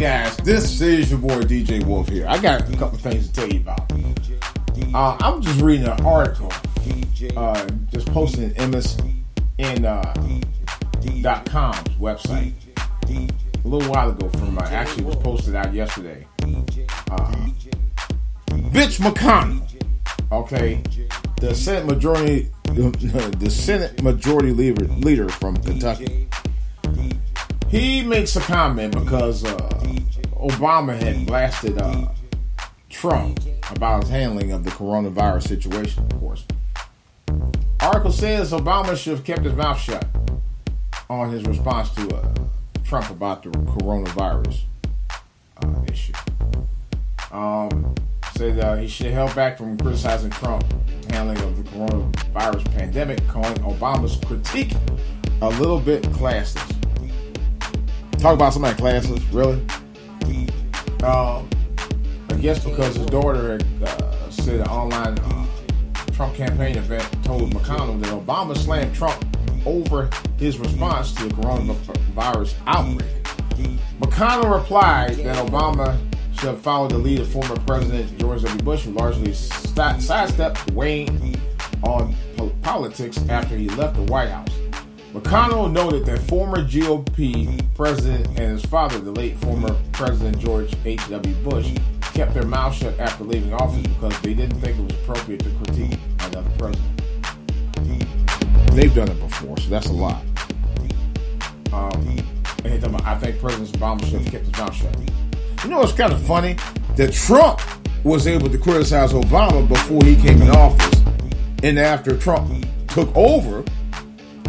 guys, this is your boy DJ Wolf here. I got a couple things to tell you about. Uh, I'm just reading an article, uh, just posted in MSN uh, website a little while ago. From uh, actually was posted out yesterday. Uh, Bitch McConnell, okay, the Senate majority, the Senate majority leader, leader from Kentucky. He makes a comment because uh, Obama had blasted uh, Trump about his handling of the coronavirus situation, of course. Article says Obama should have kept his mouth shut on his response to uh, Trump about the coronavirus uh, issue. Um, said uh, he should have held back from criticizing Trump handling of the coronavirus pandemic, calling Obama's critique a little bit classless. Talk about somebody classless, really? Um, I guess because his daughter uh, said an online uh, Trump campaign event told McConnell that Obama slammed Trump over his response to the coronavirus outbreak. McConnell replied that Obama should have followed the lead of former President George W. Bush, who largely sidestepped weighing on politics after he left the White House. McConnell noted that former GOP president and his father, the late former President George H.W. Bush, kept their mouths shut after leaving office because they didn't think it was appropriate to critique another president. They've done it before, so that's a lot. Um, I think President Obama should have kept his mouth shut. You know what's kind of funny? That Trump was able to criticize Obama before he came in office, and after Trump took over,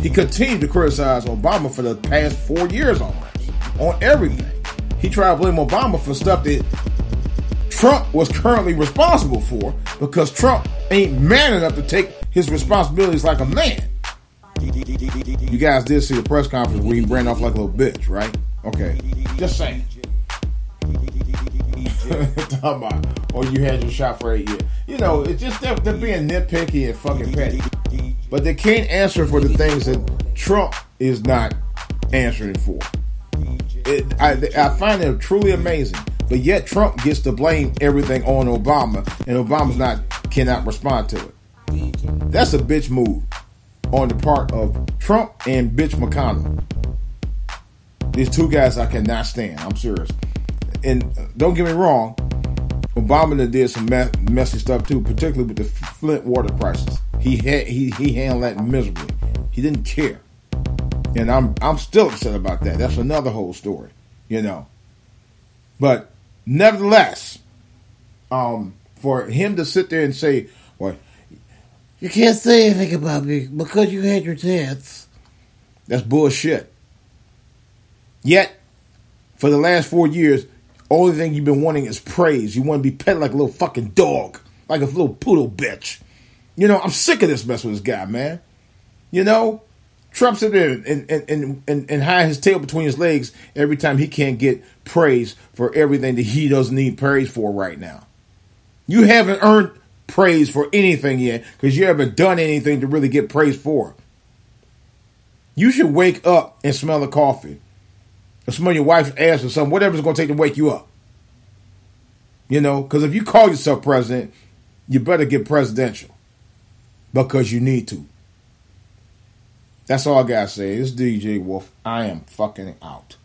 he continued to criticize Obama for the past four years almost on everything. He tried to blame Obama for stuff that Trump was currently responsible for because Trump ain't man enough to take his responsibilities like a man. You guys did see the press conference where he ran off like a little bitch, right? Okay, just saying. Talking about, oh, you had your shot for eight years. You know, it's just they're, they're being nitpicky and fucking petty but they can't answer for the things that Trump is not answering for. It, I, I find it truly amazing, but yet Trump gets to blame everything on Obama, and Obama's not cannot respond to it. That's a bitch move on the part of Trump and bitch McConnell. These two guys I cannot stand. I'm serious. And uh, don't get me wrong, Obama did some messy stuff too, particularly with the Flint water crisis. He had he he handled that miserably. He didn't care, and I'm I'm still upset about that. That's another whole story, you know. But nevertheless, um, for him to sit there and say, "Well, you can't say anything about me because you had your chance," that's bullshit. Yet, for the last four years, only thing you've been wanting is praise. You want to be pet like a little fucking dog, like a little poodle bitch. You know, I'm sick of this mess with this guy, man. You know, Trump's sit there and, and, and, and, and hide his tail between his legs every time he can't get praise for everything that he doesn't need praise for right now. You haven't earned praise for anything yet because you haven't done anything to really get praise for. You should wake up and smell the coffee or smell your wife's ass or something, whatever it's going to take to wake you up. You know, because if you call yourself president, you better get presidential because you need to. That's all I got to say. It's DJ Wolf. I am fucking out.